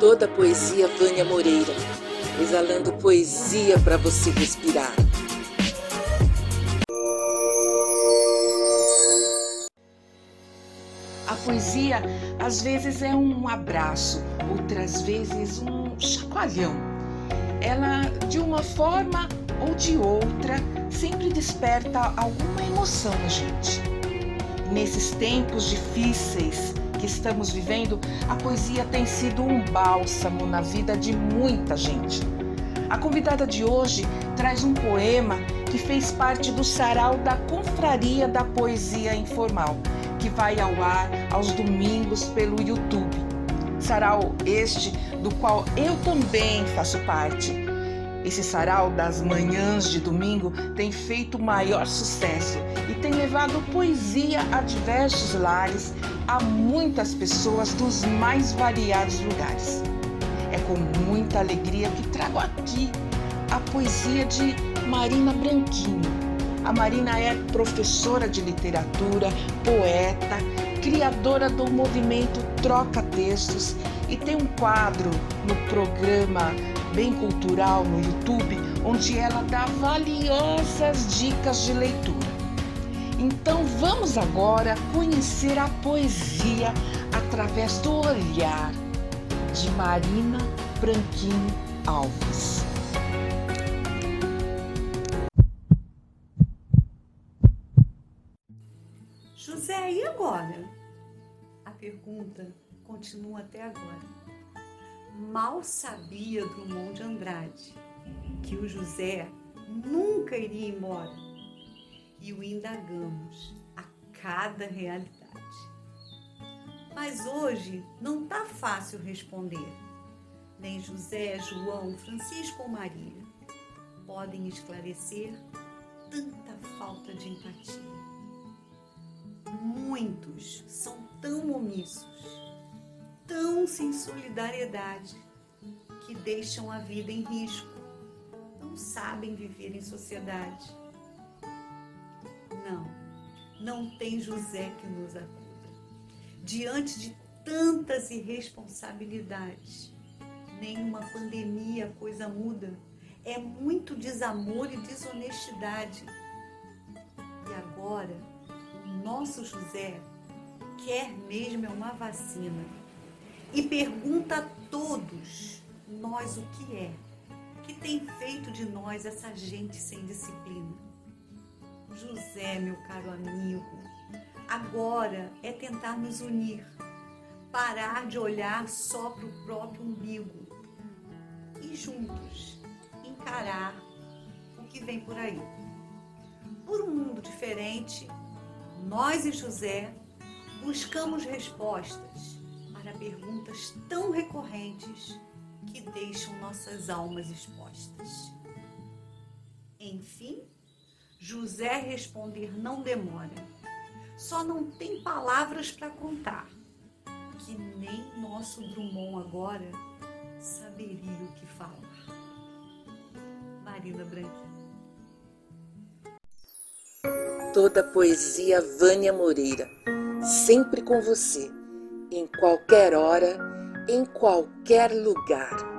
Toda a poesia Vânia Moreira, exalando poesia para você respirar. A poesia às vezes é um abraço, outras vezes um chacoalhão. Ela, de uma forma ou de outra, sempre desperta alguma emoção na gente. Nesses tempos difíceis que estamos vivendo, a poesia tem sido um bálsamo na vida de muita gente. A convidada de hoje traz um poema que fez parte do sarau da Confraria da Poesia Informal, que vai ao ar aos domingos pelo YouTube. Sarau este do qual eu também faço parte. Esse sarau das manhãs de domingo tem feito maior sucesso e tem levado poesia a diversos lares, a muitas pessoas dos mais variados lugares. É com muita alegria que trago aqui a poesia de Marina Branquinho. A Marina é professora de literatura, poeta, criadora do movimento Troca Textos e tem um quadro no programa Bem Cultural no YouTube, onde ela dá valiosas dicas de leitura. Então vamos agora conhecer a poesia através do olhar de Marina Branquinho Alves. José, e agora? A pergunta continua até agora mal sabia Drummond de Andrade que o José nunca iria embora e o indagamos a cada realidade. Mas hoje não tá fácil responder. Nem José, João, Francisco ou Maria podem esclarecer tanta falta de empatia. Muitos são tão omissos tão sem solidariedade que deixam a vida em risco, não sabem viver em sociedade. Não, não tem José que nos acuda. Diante de tantas irresponsabilidades, nenhuma pandemia coisa muda. É muito desamor e desonestidade. E agora, o nosso José quer mesmo é uma vacina e pergunta a todos nós o que é, que tem feito de nós essa gente sem disciplina. José, meu caro amigo, agora é tentar nos unir, parar de olhar só para o próprio umbigo e juntos encarar o que vem por aí. Por um mundo diferente, nós e José buscamos respostas para perguntas tão recorrentes que deixam nossas almas expostas. Enfim, José responder não demora. Só não tem palavras para contar, que nem nosso Drummond agora saberia o que falar. Marina Branquinho. Toda poesia Vânia Moreira, sempre com você em qualquer hora, em qualquer lugar.